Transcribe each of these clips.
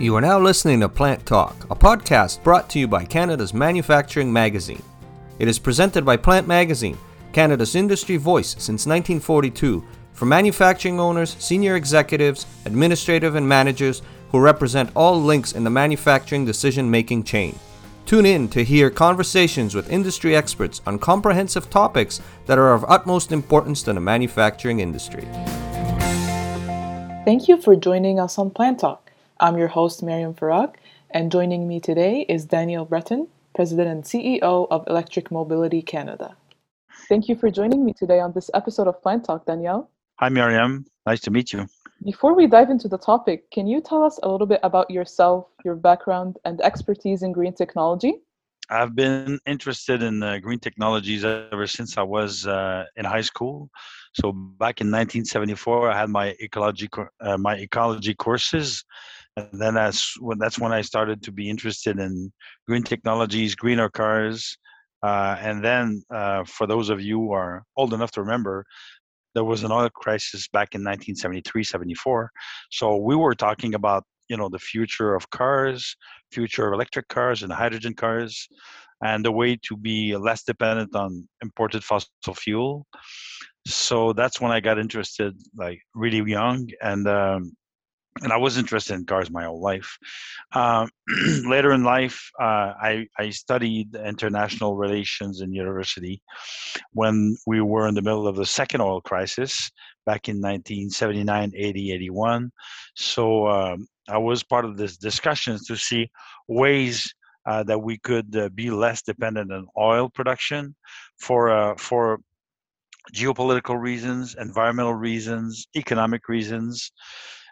You are now listening to Plant Talk, a podcast brought to you by Canada's Manufacturing Magazine. It is presented by Plant Magazine, Canada's industry voice since 1942, for manufacturing owners, senior executives, administrative, and managers who represent all links in the manufacturing decision making chain. Tune in to hear conversations with industry experts on comprehensive topics that are of utmost importance to the manufacturing industry. Thank you for joining us on Plant Talk. I'm your host, Miriam Farag, and joining me today is Daniel Breton, President and CEO of Electric Mobility Canada. Thank you for joining me today on this episode of Plant Talk, Daniel. Hi, Miriam. Nice to meet you. Before we dive into the topic, can you tell us a little bit about yourself, your background, and expertise in green technology? I've been interested in uh, green technologies ever since I was uh, in high school. So back in 1974, I had my ecology uh, my ecology courses, and then that's when that's when I started to be interested in green technologies, greener cars, uh, and then uh, for those of you who are old enough to remember, there was an oil crisis back in 1973 74 so we were talking about you know the future of cars future of electric cars and hydrogen cars and the way to be less dependent on imported fossil fuel. So that's when i got interested like really young and um, and I was interested in cars my whole life. Um, later in life, uh, I, I studied international relations in university when we were in the middle of the second oil crisis back in 1979, 80, 81. So um, I was part of this discussions to see ways uh, that we could uh, be less dependent on oil production for uh, for geopolitical reasons, environmental reasons, economic reasons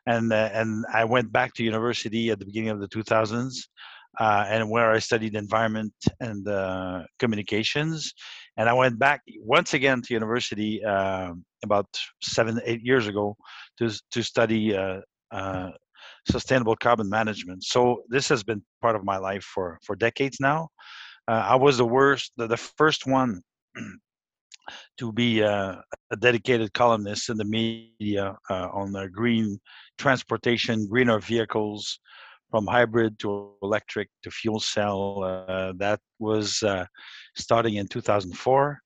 and uh, and I went back to university at the beginning of the 2000s, uh, and where I studied environment and uh, communications, and I went back once again to university um, about seven eight years ago to to study. Uh, uh, sustainable carbon management. So this has been part of my life for for decades now. Uh, I was the worst, the, the first one to be uh, a dedicated columnist in the media uh, on the green transportation, greener vehicles, from hybrid to electric to fuel cell. Uh, that was uh, starting in 2004.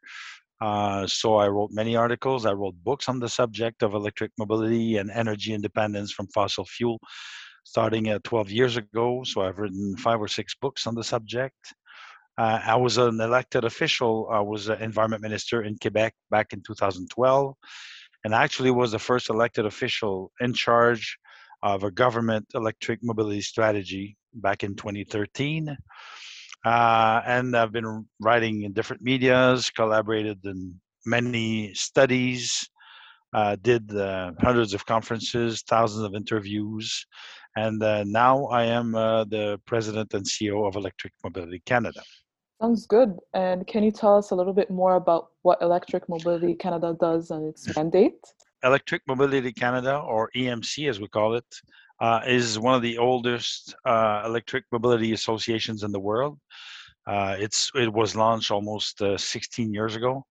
Uh, so I wrote many articles. I wrote books on the subject of electric mobility and energy independence from fossil fuel, starting uh, 12 years ago. So I've written five or six books on the subject. Uh, I was an elected official. I was an environment minister in Quebec back in 2012, and I actually was the first elected official in charge of a government electric mobility strategy back in 2013. Uh, and I've been writing in different medias, collaborated in many studies, uh, did uh, hundreds of conferences, thousands of interviews, and uh, now I am uh, the president and CEO of Electric Mobility Canada. Sounds good. And can you tell us a little bit more about what Electric Mobility Canada does and its mandate? Electric Mobility Canada, or EMC as we call it, uh, is one of the oldest uh, electric mobility associations in the world. Uh, it's it was launched almost uh, 16 years ago,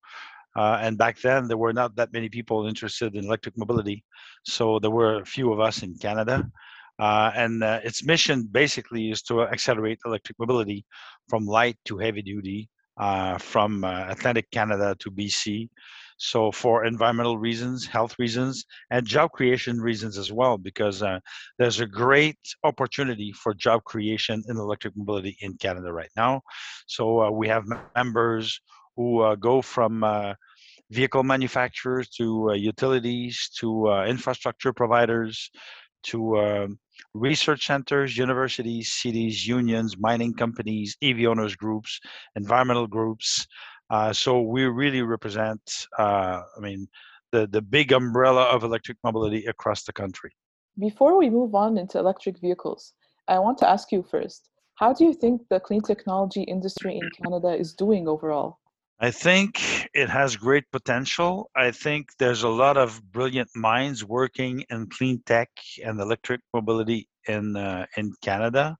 uh, and back then there were not that many people interested in electric mobility, so there were a few of us in Canada. Uh, and uh, its mission basically is to accelerate electric mobility from light to heavy duty, uh, from uh, Atlantic Canada to BC. So, for environmental reasons, health reasons, and job creation reasons as well, because uh, there's a great opportunity for job creation in electric mobility in Canada right now. So, uh, we have members who go from vehicle manufacturers to utilities to infrastructure providers to um, research centers, universities, cities, unions, mining companies, EV owners groups, environmental groups. Uh, so we really represent, uh, I mean, the, the big umbrella of electric mobility across the country. Before we move on into electric vehicles, I want to ask you first, how do you think the clean technology industry in Canada is doing overall? I think it has great potential. I think there's a lot of brilliant minds working in clean tech and electric mobility in uh, in Canada,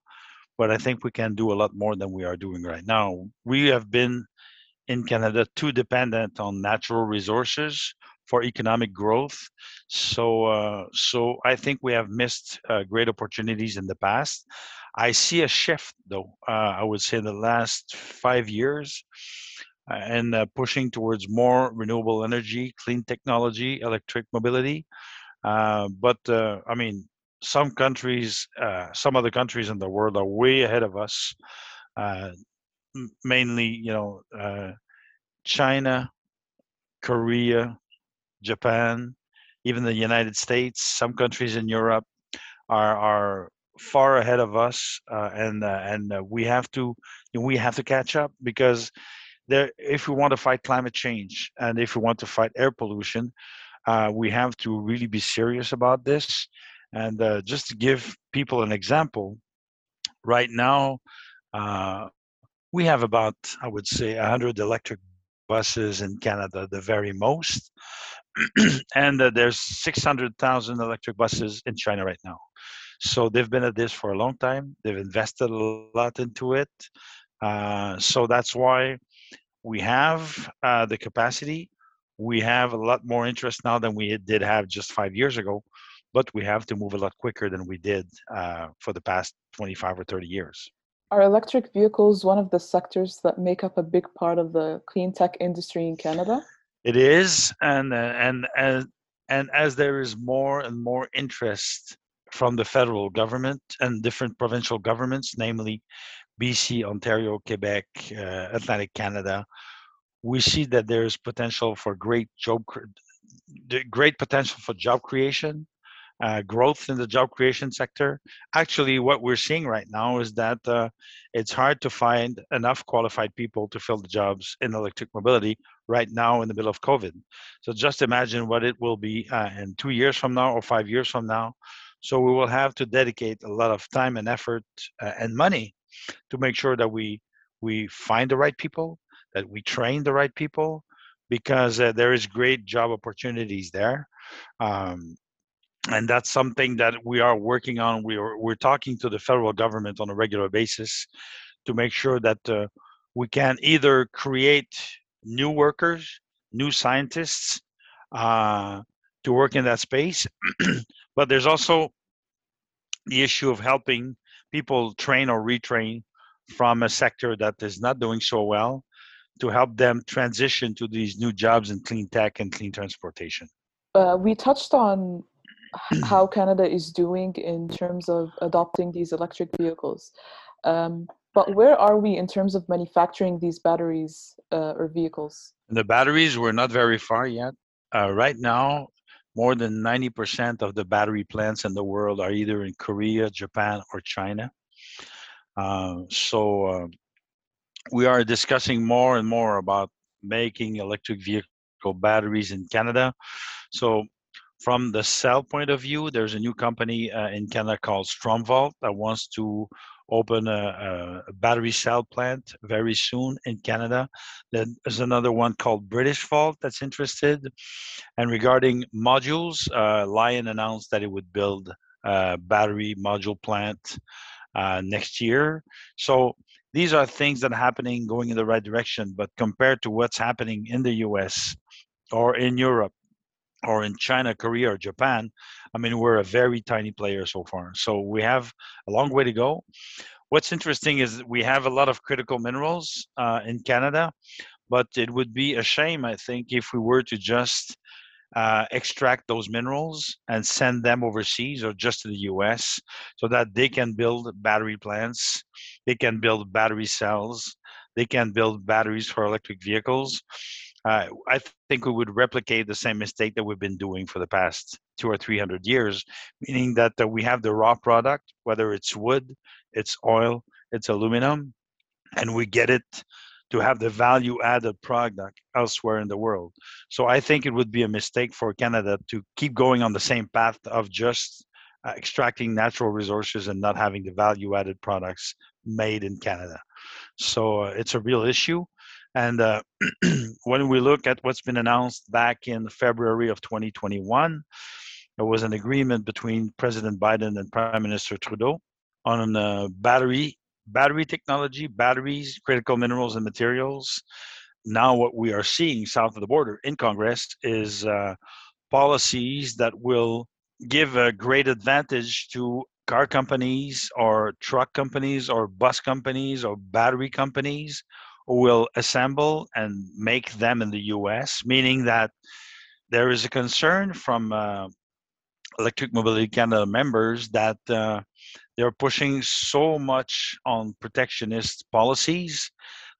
but I think we can do a lot more than we are doing right now. We have been in Canada too dependent on natural resources for economic growth. So, uh, so I think we have missed uh, great opportunities in the past. I see a shift, though. Uh, I would say the last five years, and uh, pushing towards more renewable energy, clean technology, electric mobility. Uh, but I mean, some countries, some other countries in the world are way ahead of us. mainly, you know, China, Korea, Japan, even the United States, some countries in Europe are are far ahead of us, uh, and uh, and uh, we have to we have to catch up because there if we want to fight climate change and if we want to fight air pollution, uh, we have to really be serious about this. And uh, just to give people an example, right now uh, we have about I would say 100 electric buses in Canada, the very most. and uh, there's 600,000 electric buses in China right now. So they've been at this for a long time. They've invested a lot into it. Uh, so that's why we have uh, the capacity. We have a lot more interest now than we did have just five years ago, but we have to move a lot quicker than we did uh, for the past 25 or 30 years. Are electric vehicles one of the sectors that make up a big part of the clean tech industry in Canada? It is, and uh, and and and as there is more and more interest from the federal government and different provincial governments, namely BC, Ontario, Quebec, uh, Atlantic Canada, we see that there is potential for great job, great potential for job creation, uh, growth in the job creation sector. Actually, what we're seeing right now is that uh, it's hard to find enough qualified people to fill the jobs in electric mobility right now in the middle of COVID. So just imagine what it will be uh, in two years from now or five years from now. So we will have to dedicate a lot of time and effort uh, and money to make sure that we we find the right people, that we train the right people, because uh, there is great job opportunities there. Um, and that's something that we are working on. We are we're talking to the federal government on a regular basis to make sure that uh, we can either create new workers, new scientists uh, to work in that space, but there's also the issue of helping people train or retrain from a sector that is not doing so well to help them transition to these new jobs in clean tech and clean transportation. Uh, we touched on how Canada is doing in terms of adopting these electric vehicles. Um, but where are we in terms of manufacturing these batteries uh, or vehicles? The batteries, we're not very far yet. Uh, right now, more than 90% of the battery plants in the world are either in Korea, Japan, or China. Uh, so uh, we are discussing more and more about making electric vehicle batteries in Canada. So from the cell point of view, there's a new company uh, in Canada called Stromvolt that wants to open a, a, battery cell plant very soon in Canada. Then there's another one called Britishvolt that's interested. And regarding modules, uh, Lion announced that it would build a battery module plant uh, next year. So these are things that are happening going in the right direction. But compared to what's happening in the US or in Europe, or in China, Korea, or Japan, I mean, we're a very tiny player so far. So we have a long way to go. What's interesting is we have a lot of critical minerals uh, in Canada, but it would be a shame, I think, if we were to just uh, extract those minerals and send them overseas or just to the US so that they can build battery plants, they can build battery cells, they can build batteries for electric vehicles uh, I think we would replicate the same mistake that we've been doing for the past two or three hundred years, meaning that uh, we have the raw product, whether it's wood, it's oil, it's aluminum, and we get it to have the value added product elsewhere in the world. So I think it would be a mistake for Canada to keep going on the same path of just uh, extracting natural resources and not having the value added products made in Canada. So uh, it's a real issue. And uh, when we look at what's been announced back in February of 2021, there was an agreement between President Biden and Prime Minister Trudeau on uh, battery battery technology, batteries, critical minerals and materials. Now what we are seeing south of the border in Congress is uh, policies that will give a great advantage to car companies or truck companies or bus companies or battery companies will assemble and make them in the US, meaning that there is a concern from uh, Electric Mobility Canada members that uh, they're pushing so much on protectionist policies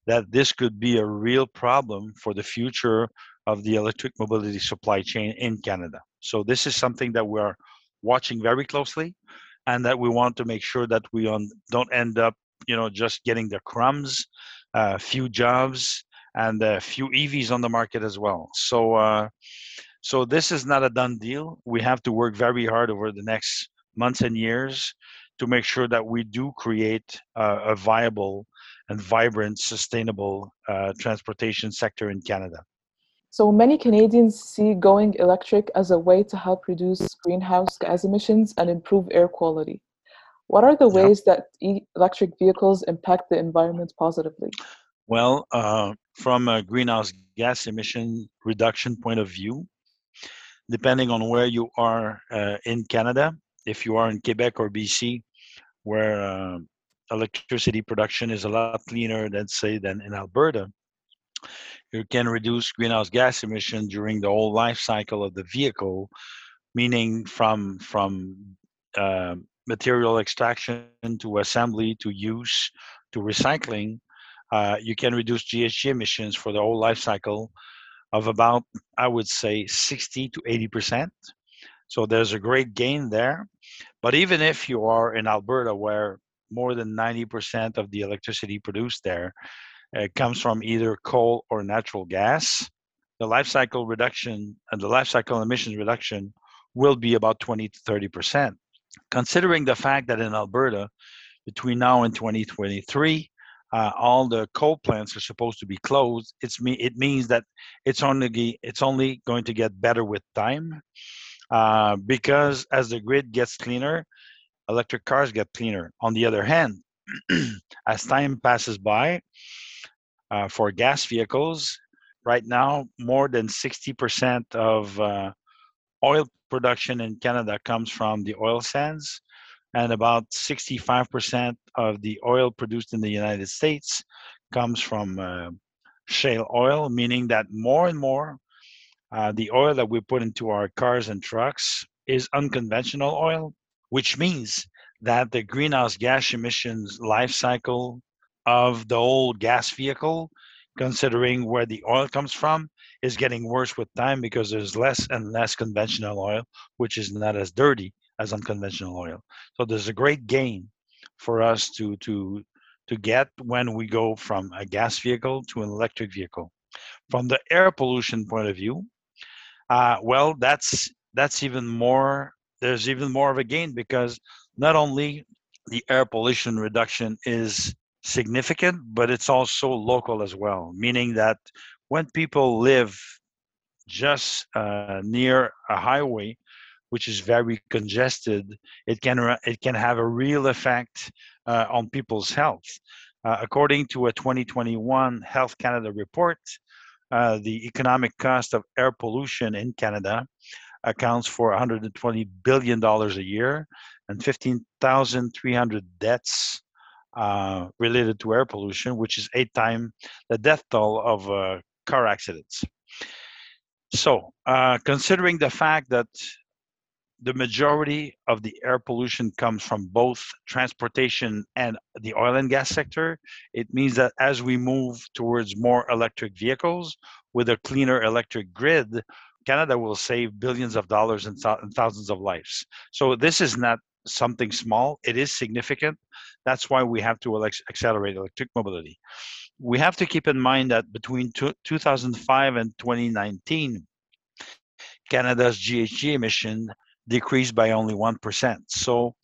that this could be a real problem for the future of the electric mobility supply chain in Canada. So this is something that we're watching very closely and that we want to make sure that we on, don't end up, you know, just getting the crumbs, uh, few jobs and a few EVs on the market as well. So uh, so this is not a done deal. We have to work very hard over the next months and years to make sure that we do create uh, a viable and vibrant, sustainable uh, transportation sector in Canada. So many Canadians see going electric as a way to help reduce greenhouse gas emissions and improve air quality. What are the ways yep. that e- electric vehicles impact the environment positively? Well, uh, from a greenhouse gas emission reduction point of view, depending on where you are uh, in Canada. If you are in Quebec or BC, where uh, electricity production is a lot cleaner than say than in Alberta, you can reduce greenhouse gas emission during the whole life cycle of the vehicle, meaning from from uh, material extraction to assembly to use to recycling. Uh, you can reduce GHG emissions for the whole life cycle of about, I would say, 60 to 80%. So there's a great gain there. But even if you are in Alberta, where more than 90% of the electricity produced there uh, comes from either coal or natural gas, the life cycle reduction and the life cycle emissions reduction will be about 20 to 30%. Considering the fact that in Alberta, between now and 2023, uh, all the coal plants are supposed to be closed, it's me. It means that it's only it's only going to get better with time, uh, because as the grid gets cleaner, electric cars get cleaner. On the other hand, as time passes by, uh, for gas vehicles, right now more than 60% of uh, oil production in Canada comes from the oil sands and about 65% of the oil produced in the United States comes from uh, shale oil, meaning that more and more uh, the oil that we put into our cars and trucks is unconventional oil, which means that the greenhouse gas emissions life cycle of the old gas vehicle, considering where the oil comes from, is getting worse with time because there's less and less conventional oil, which is not as dirty as unconventional oil. So there's a great gain for us to to to get when we go from a gas vehicle to an electric vehicle. From the air pollution point of view, uh, well, that's that's even more. There's even more of a gain because not only the air pollution reduction is significant, but it's also local as well. Meaning that when people live just uh, near a highway, which is very congested, it can it can have a real effect uh, on people's health. Uh, according to a 2021 Health Canada report, uh, the economic cost of air pollution in Canada accounts for 120 billion dollars a year and 15,300 deaths uh, related to air pollution, which is eight times the death toll of uh, car accidents. So, uh, considering the fact that the majority of the air pollution comes from both transportation and the oil and gas sector. It means that as we move towards more electric vehicles with a cleaner electric grid, Canada will save billions of dollars and, th- and thousands of lives. So this is not something small. It is significant. That's why we have to accelerate electric mobility. We have to keep in mind that between 2005 and 2019, Canada's GHG emission decreased by only 1%. So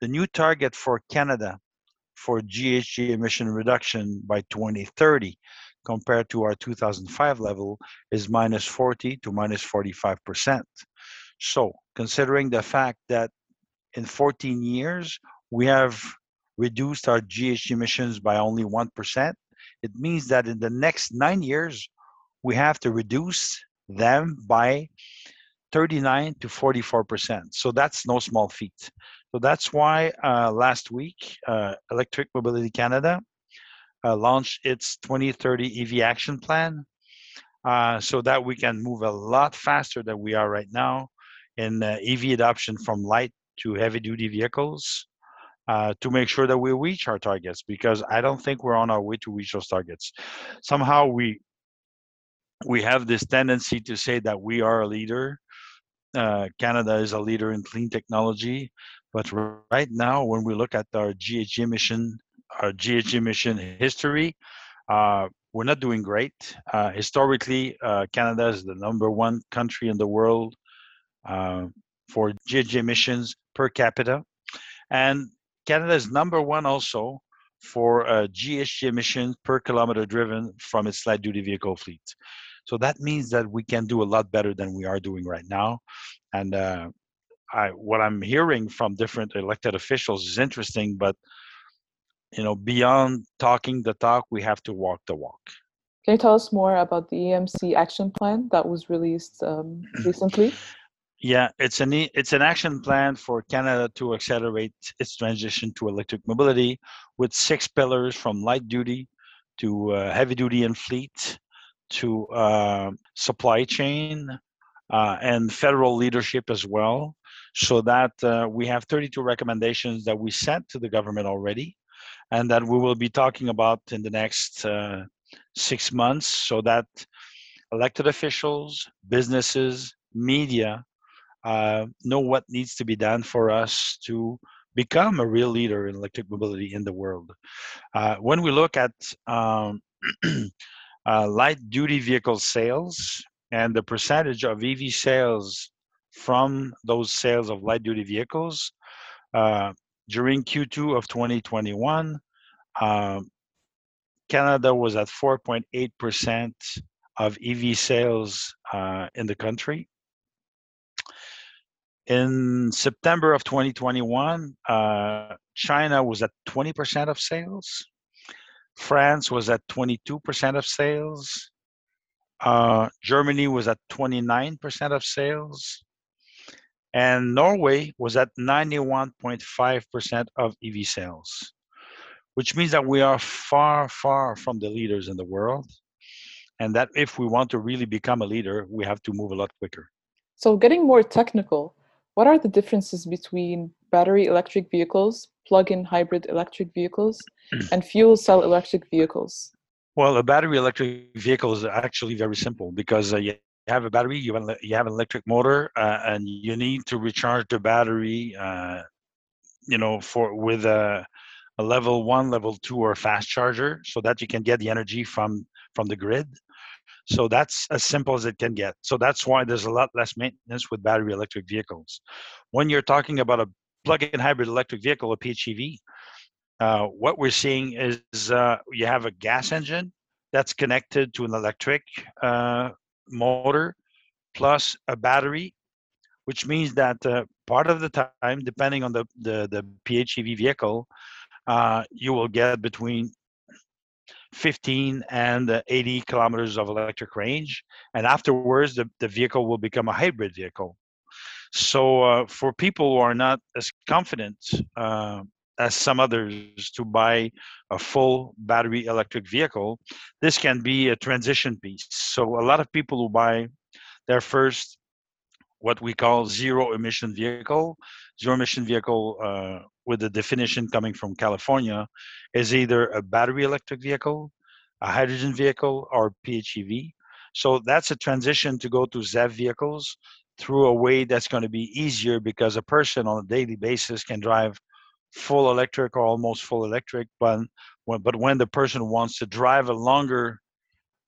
the new target for Canada for GHG emission reduction by 2030 compared to our 2005 level is minus 40 to minus 45%. So considering the fact that in 14 years, we have reduced our GHG emissions by only 1%, it means that in the next nine years, we have to reduce them by 39 to 44%. So that's no small feat. So that's why uh, last week, uh, Electric Mobility Canada uh, launched its 2030 EV action plan uh, so that we can move a lot faster than we are right now in uh, EV adoption from light to heavy duty vehicles uh, to make sure that we reach our targets because I don't think we're on our way to reach those targets. Somehow we we have this tendency to say that we are a leader. Uh, Canada is a leader in clean technology, but right now, when we look at our GHG emission, our GHG emission history, uh, we're not doing great. Uh, historically, uh, Canada is the number one country in the world for GHG emissions per capita, and Canada is number one also for uh, GHG emissions per kilometer driven from its light duty vehicle fleet. So that means that we can do a lot better than we are doing right now. And uh, I, what I'm hearing from different elected officials is interesting, but you know, beyond talking the talk, we have to walk the walk. Can you tell us more about the EMC action plan that was released um, recently? Yeah, it's an it's an action plan for Canada to accelerate its transition to electric mobility with six pillars from light duty to uh, heavy duty and fleet to uh, supply chain uh, and federal leadership as well. So that uh, we have 32 recommendations that we sent to the government already, and that we will be talking about in the next uh, six months, so that elected officials, businesses, media uh, know what needs to be done for us to become a real leader in electric mobility in the world. Uh, when we look at um, uh, light duty vehicle sales and the percentage of EV sales from those sales of light duty vehicles, uh, during Q2 of 2021, um, Canada was at 4.8% of EV sales uh, in the country in September of 2021, uh, China was at 20% of sales. France was at 22% of sales. Uh, Germany was at 29% of sales. And Norway was at 91.5% of EV sales, which means that we are far, far from the leaders in the world. And that if we want to really become a leader, we have to move a lot quicker. So, getting more technical, what are the differences between battery electric vehicles, plug-in hybrid electric vehicles, and fuel cell electric vehicles? Well, a battery electric vehicle is actually very simple because uh, you have a battery, you have, you have an electric motor, uh, and you need to recharge the battery, uh, you know, for with a, a level one, level two, or fast charger, so that you can get the energy from from the grid. So that's as simple as it can get. So that's why there's a lot less maintenance with battery electric vehicles. When you're talking about a plug-in hybrid electric vehicle, a PHEV, uh, what we're seeing is uh, you have a gas engine that's connected to an electric uh, motor plus a battery, which means that uh, part of the time, depending on the, the, the PHEV vehicle, uh, you will get between 15 and 80 kilometers of electric range. And afterwards, the, the vehicle will become a hybrid vehicle. So, uh, for people who are not as confident uh, as some others to buy a full battery electric vehicle, this can be a transition piece. So, a lot of people who buy their first what we call zero emission vehicle. Zero emission vehicle, uh, with the definition coming from California, is either a battery electric vehicle, a hydrogen vehicle, or PHEV. So that's a transition to go to ZEV vehicles through a way that's going to be easier because a person on a daily basis can drive full electric or almost full electric, but when, but when the person wants to drive a longer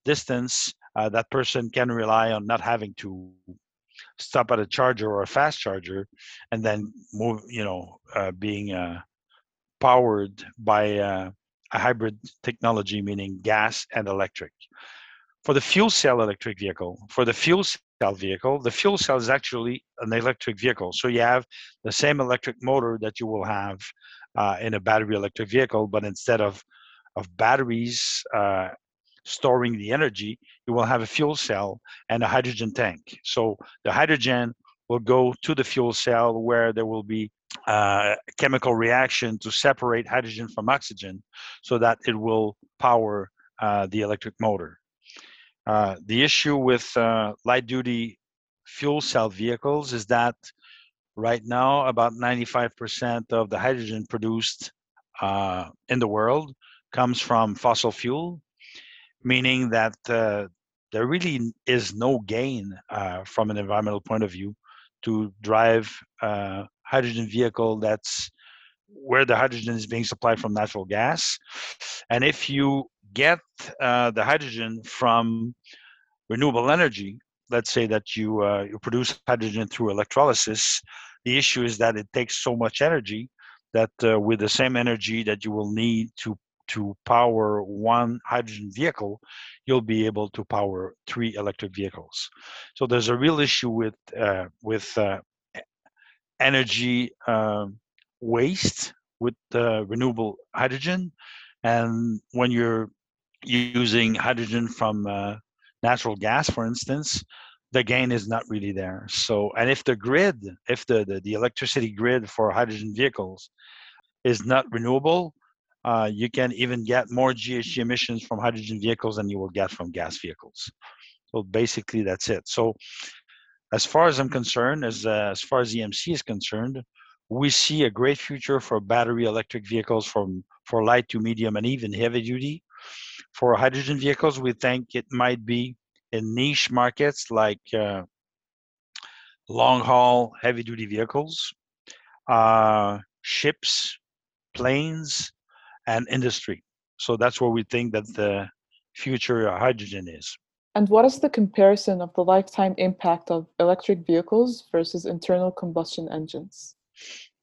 distance, uh, that person can rely on not having to stop at a charger or a fast charger and then move you know uh, being uh, powered by uh, a hybrid technology meaning gas and electric. For the fuel cell electric vehicle for the fuel cell vehicle the fuel cell is actually an electric vehicle. So you have the same electric motor that you will have uh, in a battery electric vehicle but instead of of batteries uh, storing the energy, you will have a fuel cell and a hydrogen tank. So the hydrogen will go to the fuel cell where there will be uh, chemical reaction to separate hydrogen from oxygen so that it will power uh, the electric motor. Uh, the issue with uh, light duty fuel cell vehicles is that right now about 95% of the hydrogen produced uh, in the world comes from fossil fuel, meaning that uh, there really is no gain from an environmental point of view to drive a hydrogen vehicle that's where the hydrogen is being supplied from natural gas. And if you get uh, the hydrogen from renewable energy, let's say that you, uh, you produce hydrogen through electrolysis, the issue is that it takes so much energy that uh, with the same energy that you will need to to power one hydrogen vehicle, you'll be able to power three electric vehicles. So there's a real issue with uh, with uh, energy uh, waste with renewable hydrogen, and when you're using hydrogen from uh, natural gas, for instance, the gain is not really there. So, and if the grid, if the, the, the electricity grid for hydrogen vehicles is not renewable, uh, you can even get more GHG emissions from hydrogen vehicles than you will get from gas vehicles. So basically, that's it. So as far as I'm concerned, as uh, as far as EMC is concerned, we see a great future for battery electric vehicles from for light to medium and even heavy duty. For hydrogen vehicles, we think it might be in niche markets like uh, long haul heavy duty vehicles, uh, ships, planes, and industry. So that's where we think that the future hydrogen is. And what is the comparison of the lifetime impact of electric vehicles versus internal combustion engines?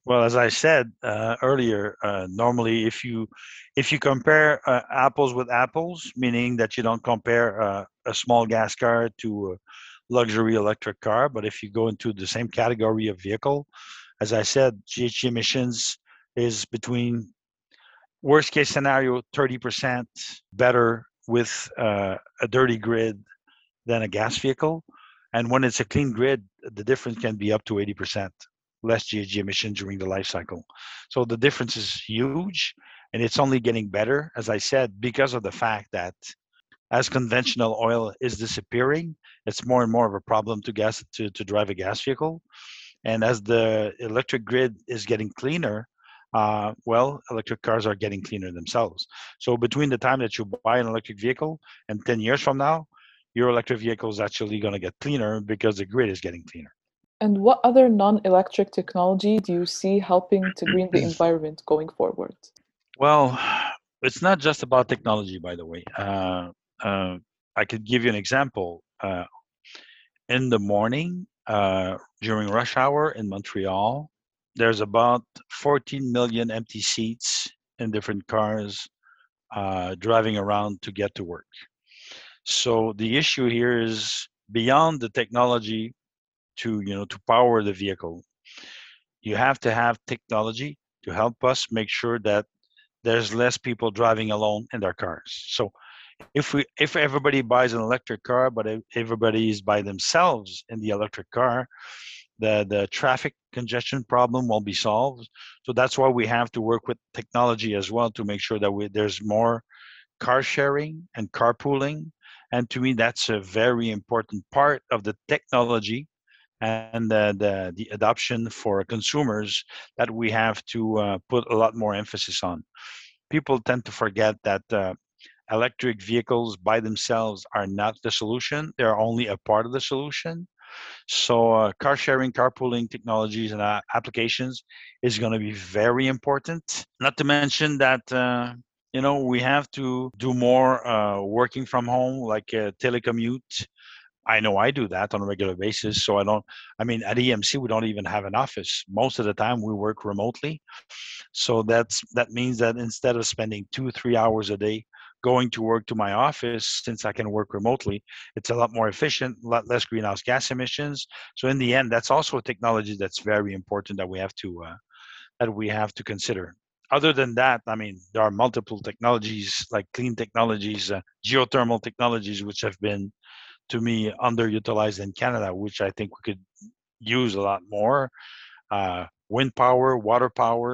Well, as I said uh, earlier, uh, normally if you if you compare uh, apples with apples, meaning that you don't compare uh, a small gas car to a luxury electric car, but if you go into the same category of vehicle, as I said, GHG emissions is between worst case scenario 30% better with uh, a dirty grid than a gas vehicle. And when it's a clean grid the difference can be up to 80% less GHG emissions during the life cycle. So the difference is huge and it's only getting better as i said because of the fact that as conventional oil is disappearing it's more and more of a problem to gas to, to drive a gas vehicle. And as the electric grid is getting cleaner uh, well, electric cars are getting cleaner themselves. So between the time that you buy an electric vehicle and 10 years from now, your electric vehicle is actually going to get cleaner because the grid is getting cleaner. And what other non-electric technology do you see helping to green the environment going forward? Well, it's not just about technology, by the way. Uh, uh, I could give you an example. Uh, in the morning, uh, during rush hour in Montreal, there's about 14 million empty seats in different cars uh, driving around to get to work. So the issue here is beyond the technology to you know to power the vehicle. You have to have technology to help us make sure that there's less people driving alone in their cars. So if we if everybody buys an electric car but everybody is by themselves in the electric car the the traffic congestion problem won't be solved. So that's why we have to work with technology as well to make sure that we, there's more car sharing and carpooling. And to me that's a very important part of the technology and the, the, the adoption for consumers that we have to uh, put a lot more emphasis on. People tend to forget that uh, electric vehicles by themselves are not the solution. They're only a part of the solution so uh, car sharing, carpooling technologies and uh, applications is going to be very important. Not to mention that uh, you know we have to do more uh, working from home, like telecommute. I know I do that on a regular basis. So I don't. I mean, at EMC we don't even have an office. Most of the time we work remotely. So that's that means that instead of spending two three hours a day going to work to my office since I can work remotely. It's a lot more efficient, a lot less greenhouse gas emissions. So in the end, that's also a technology that's very important that we have to uh, that we have to consider. other than that, I mean, there are multiple technologies like clean technologies, uh, geothermal technologies, which have been, to me, underutilized in Canada, which I think we could use a lot more. Uh, wind power, water power,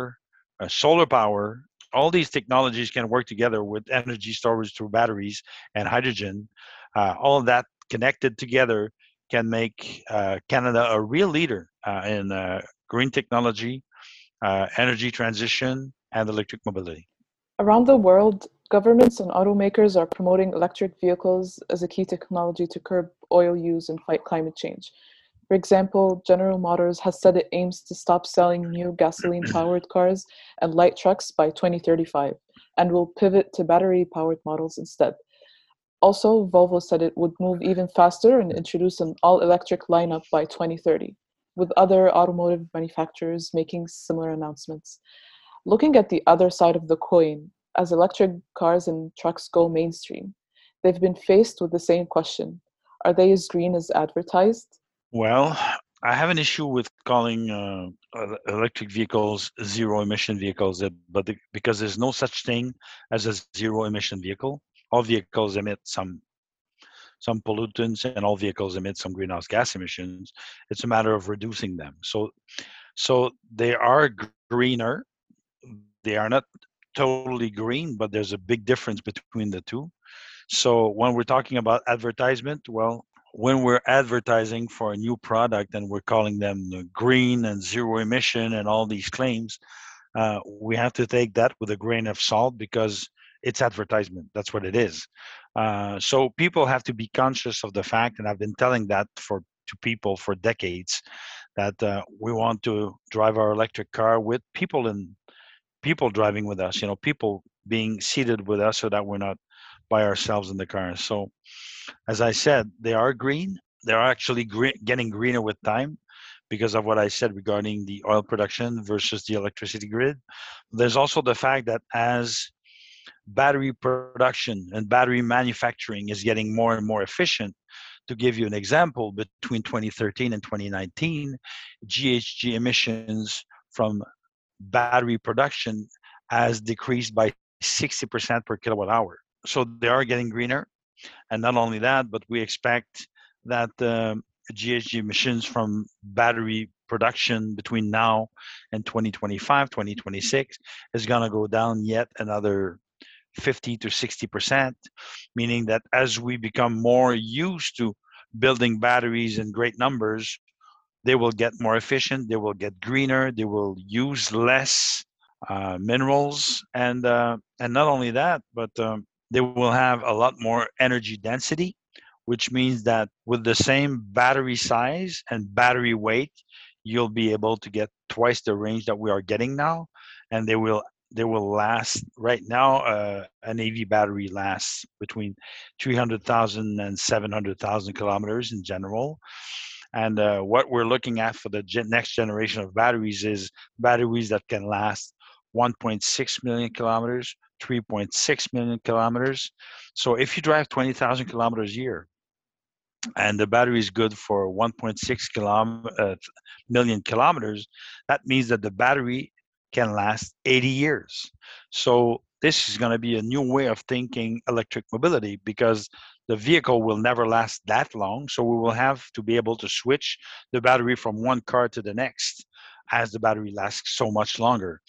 uh, solar power. All these technologies can work together with energy storage through batteries and hydrogen. Uh, all of that connected together can make uh, Canada a real leader uh, in uh, green technology, energy transition, and electric mobility. Around the world, governments and automakers are promoting electric vehicles as a key technology to curb oil use and fight climate change. For example, General Motors has said it aims to stop selling new gasoline powered cars and light trucks by 2035 and will pivot to battery powered models instead. Also, Volvo said it would move even faster and introduce an all electric lineup by 2030, with other automotive manufacturers making similar announcements. Looking at the other side of the coin, as electric cars and trucks go mainstream, they've been faced with the same question Are they as green as advertised? Well, I have an issue with calling uh, electric vehicles zero emission vehicles, uh, but the, because there's no such thing as a zero emission vehicle. All vehicles emit some some pollutants and all vehicles emit some greenhouse gas emissions. It's a matter of reducing them. So so they are greener. They are not totally green but there's a big difference between the two. So when we're talking about advertisement well when we're advertising for a new product and we're calling them green and zero emission and all these claims uh, we have to take that with a grain of salt because it's advertisement. That's what it is. Uh, so people have to be conscious of the fact, and I've been telling that for to people for decades, that uh, we want to drive our electric car with people in people driving with us. You know, people being seated with us, so that we're not by ourselves in the car. So, as I said, they are green. They are actually green, getting greener with time because of what I said regarding the oil production versus the electricity grid. There's also the fact that as battery production and battery manufacturing is getting more and more efficient. To give you an example, between 2013 and 2019, GHG emissions from battery production has decreased by 60% per kilowatt hour. So they are getting greener. And not only that, but we expect that um, GHG emissions from battery production between now and 2025, 2026 is going to go down yet another 50 to 60 percent, meaning that as we become more used to building batteries in great numbers, they will get more efficient, they will get greener, they will use less uh, minerals, and uh, and not only that, but um, they will have a lot more energy density, which means that with the same battery size and battery weight, you'll be able to get twice the range that we are getting now, and they will they will last right now uh, an battery lasts between 300000 and 700000 kilometers in general. And uh, what we're looking at for the gen- next generation of batteries is batteries that can last 1.6 million kilometers 3.6 million kilometers so if you drive 20000 kilometers a year and the battery is good for 1.6 kilom- uh, million kilometers that means that the battery can last 80 years. So this is going to be a new way of thinking electric mobility because the vehicle will never last that long. So we will have to be able to switch the battery from one car to the next as the battery lasts so much longer.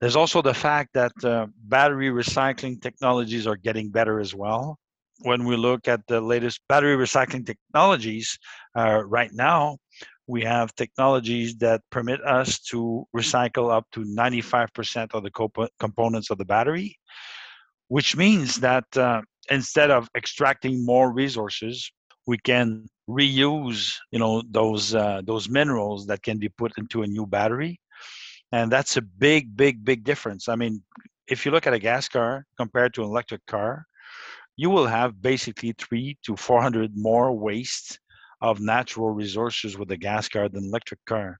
There's also the fact that uh, battery recycling technologies are getting better as well. When we look at the latest battery recycling technologies uh, right now, we have technologies that permit us to recycle up to 95% of the comp- components of the battery, which means that uh, instead of extracting more resources, we can reuse, you know, those uh, those minerals that can be put into a new battery, and that's a big, big, big difference. I mean, if you look at a gas car compared to an electric car, you will have basically three to 400 more waste of natural resources with a gas car than electric car.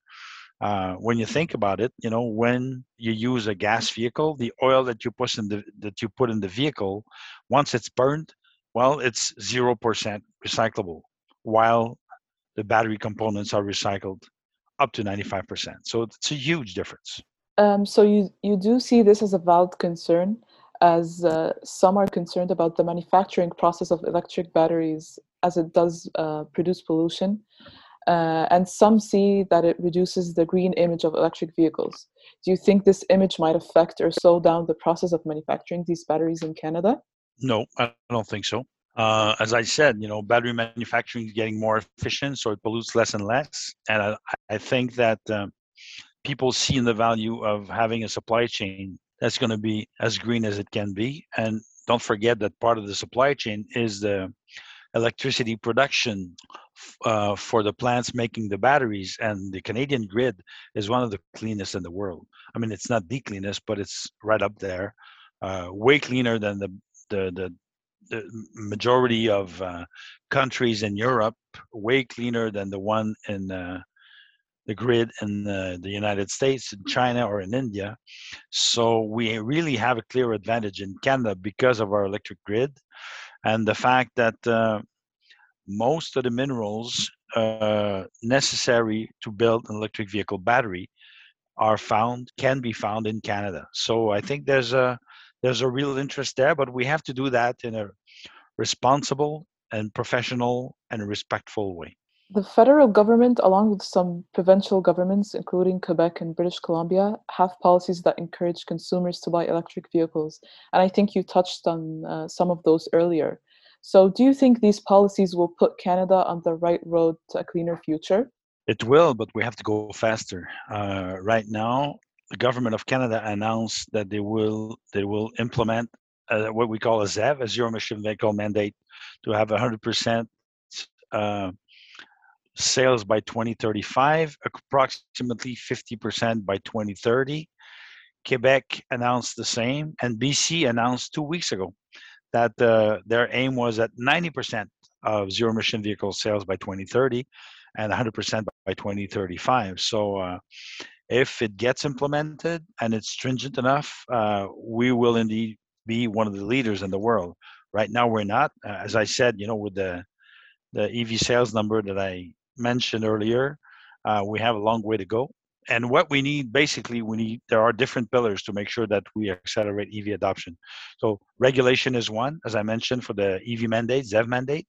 Uh, when you think about it, you know, when you use a gas vehicle, the oil that you put in the that you put in the vehicle, once it's burned, well, it's zero percent recyclable, while the battery components are recycled up to 95%. So it's a huge difference. Um, so you you do see this as a valid concern, as uh, some are concerned about the manufacturing process of electric batteries as it does uh, produce pollution, uh, and some see that it reduces the green image of electric vehicles. Do you think this image might affect or slow down the process of manufacturing these batteries in Canada? No, I don't think so. Uh, as I said, you know, battery manufacturing is getting more efficient, so it pollutes less and less. And I, I think that uh, people see in the value of having a supply chain that's going to be as green as it can be. And don't forget that part of the supply chain is the electricity production uh, for the plants making the batteries. And the Canadian grid is one of the cleanest in the world. I mean, it's not the cleanest, but it's right up there. Uh, way cleaner than the the the, the majority of uh, countries in Europe. Way cleaner than the one in uh, the grid in the, the United States, in China, or in India. So we really have a clear advantage in Canada because of our electric grid and the fact that uh, most of the minerals uh, necessary to build an electric vehicle battery are found can be found in Canada. So I think there's a there's a real interest there, but we have to do that in a responsible and professional and respectful way. The federal government, along with some provincial governments, including Quebec and British Columbia, have policies that encourage consumers to buy electric vehicles. And I think you touched on uh, some of those earlier. So, do you think these policies will put Canada on the right road to a cleaner future? It will, but we have to go faster. Uh, right now, the government of Canada announced that they will they will implement uh, what we call a ZEV, a zero emission vehicle mandate, to have 100% uh, sales by 2035, approximately 50% by 2030. Quebec announced the same, and BC announced two weeks ago that uh, their aim was at 90% of zero emission vehicle sales by 2030 and 100% by 2035. So, uh, if it gets implemented and it's stringent enough, uh, we will indeed be one of the leaders in the world. Right now, we're not. Uh, as I said, you know, with the the EV sales number that I mentioned earlier, uh, we have a long way to go. And what we need, basically, we need there are different pillars to make sure that we accelerate EV adoption. So regulation is one, as I mentioned, for the EV mandate, ZEV mandate,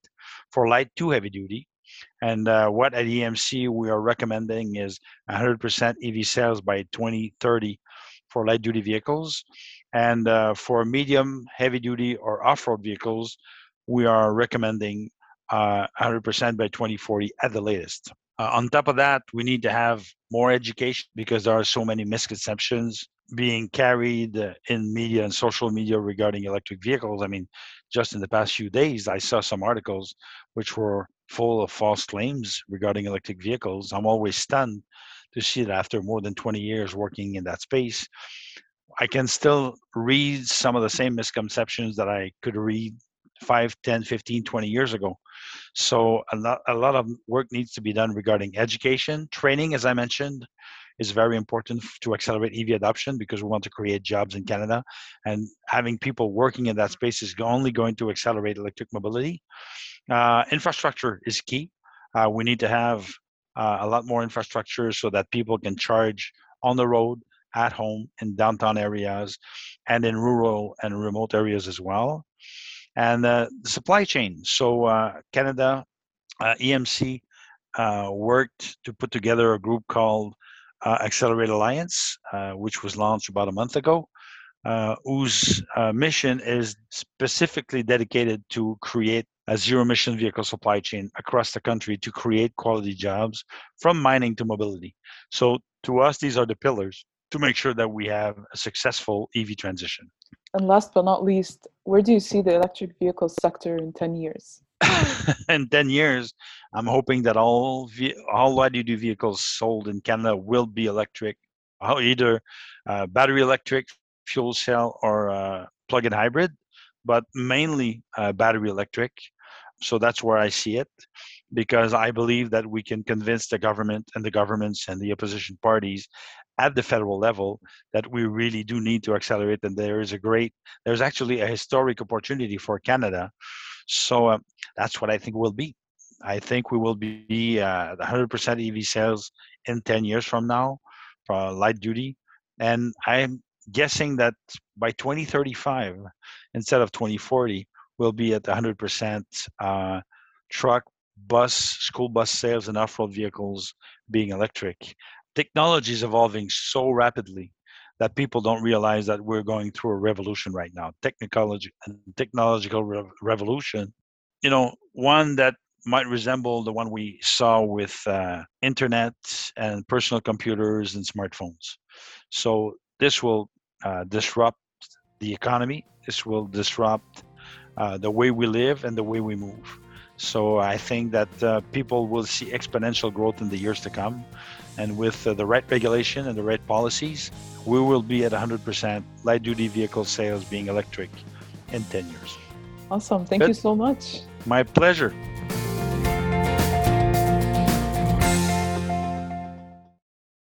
for light to heavy duty. And uh, what at EMC we are recommending is 100% EV sales by 2030 for light duty vehicles. And uh, for medium, heavy duty, or off road vehicles, we are recommending uh, 100% by 2040 at the latest. Uh, on top of that, we need to have more education because there are so many misconceptions being carried uh, in media and social media regarding electric vehicles. I mean, just in the past few days, I saw some articles which were full of false claims regarding electric vehicles. I'm always stunned to see that after more than 20 years working in that space, I can still read some of the same misconceptions that I could read 5, 10, 15, 20 years ago. So a lot, a lot of work needs to be done regarding education, training, as I mentioned, is very important to accelerate EV adoption because we want to create jobs in Canada. And having people working in that space is only going to accelerate electric mobility. Uh, infrastructure is key. Uh, we need to have uh, a lot more infrastructure so that people can charge on the road, at home, in downtown areas, and in rural and remote areas as well and uh, the supply chain. So uh, Canada, uh, EMC uh, worked to put together a group called uh, Accelerate Alliance, uh, which was launched about a month ago, whose mission is specifically dedicated to create zero emission vehicle supply chain across the country to create quality jobs from mining to mobility. So to us, these are the pillars to make sure that we have a successful EV transition. And last but not least, where do you see the electric vehicle sector in 10 years? in 10 years, I'm hoping that all all light duty vehicles sold in Canada will be electric, either uh, battery electric, fuel cell, or uh, plug-in hybrid, but mainly uh, battery electric. So that's where I see it, because I believe that we can convince the government and the governments and the opposition parties at the federal level that we really do need to accelerate and there is a great there's actually a historic opportunity for canada. So uh, that's what i think will be. I think we will be uh, 100% ev sales in 10 years from now for light duty. And I'm guessing that by 2035, instead of 2040, we'll be at 100% uh, truck, bus, school bus sales, and off-road vehicles being electric. Technology is evolving so rapidly that people don't realize that we're going through a revolution right now, technology, technological re- revolution. You know, one that might resemble the one we saw with uh, internet and personal computers and smartphones. So this will uh, disrupt the economy. This will disrupt uh, the way we live and the way we move. So I think that uh, people will see exponential growth in the years to come. And with uh, the right regulation and the right policies, we will be at 100% light duty vehicle sales being electric in 10 years. Awesome. Thank Good. you so much. My pleasure.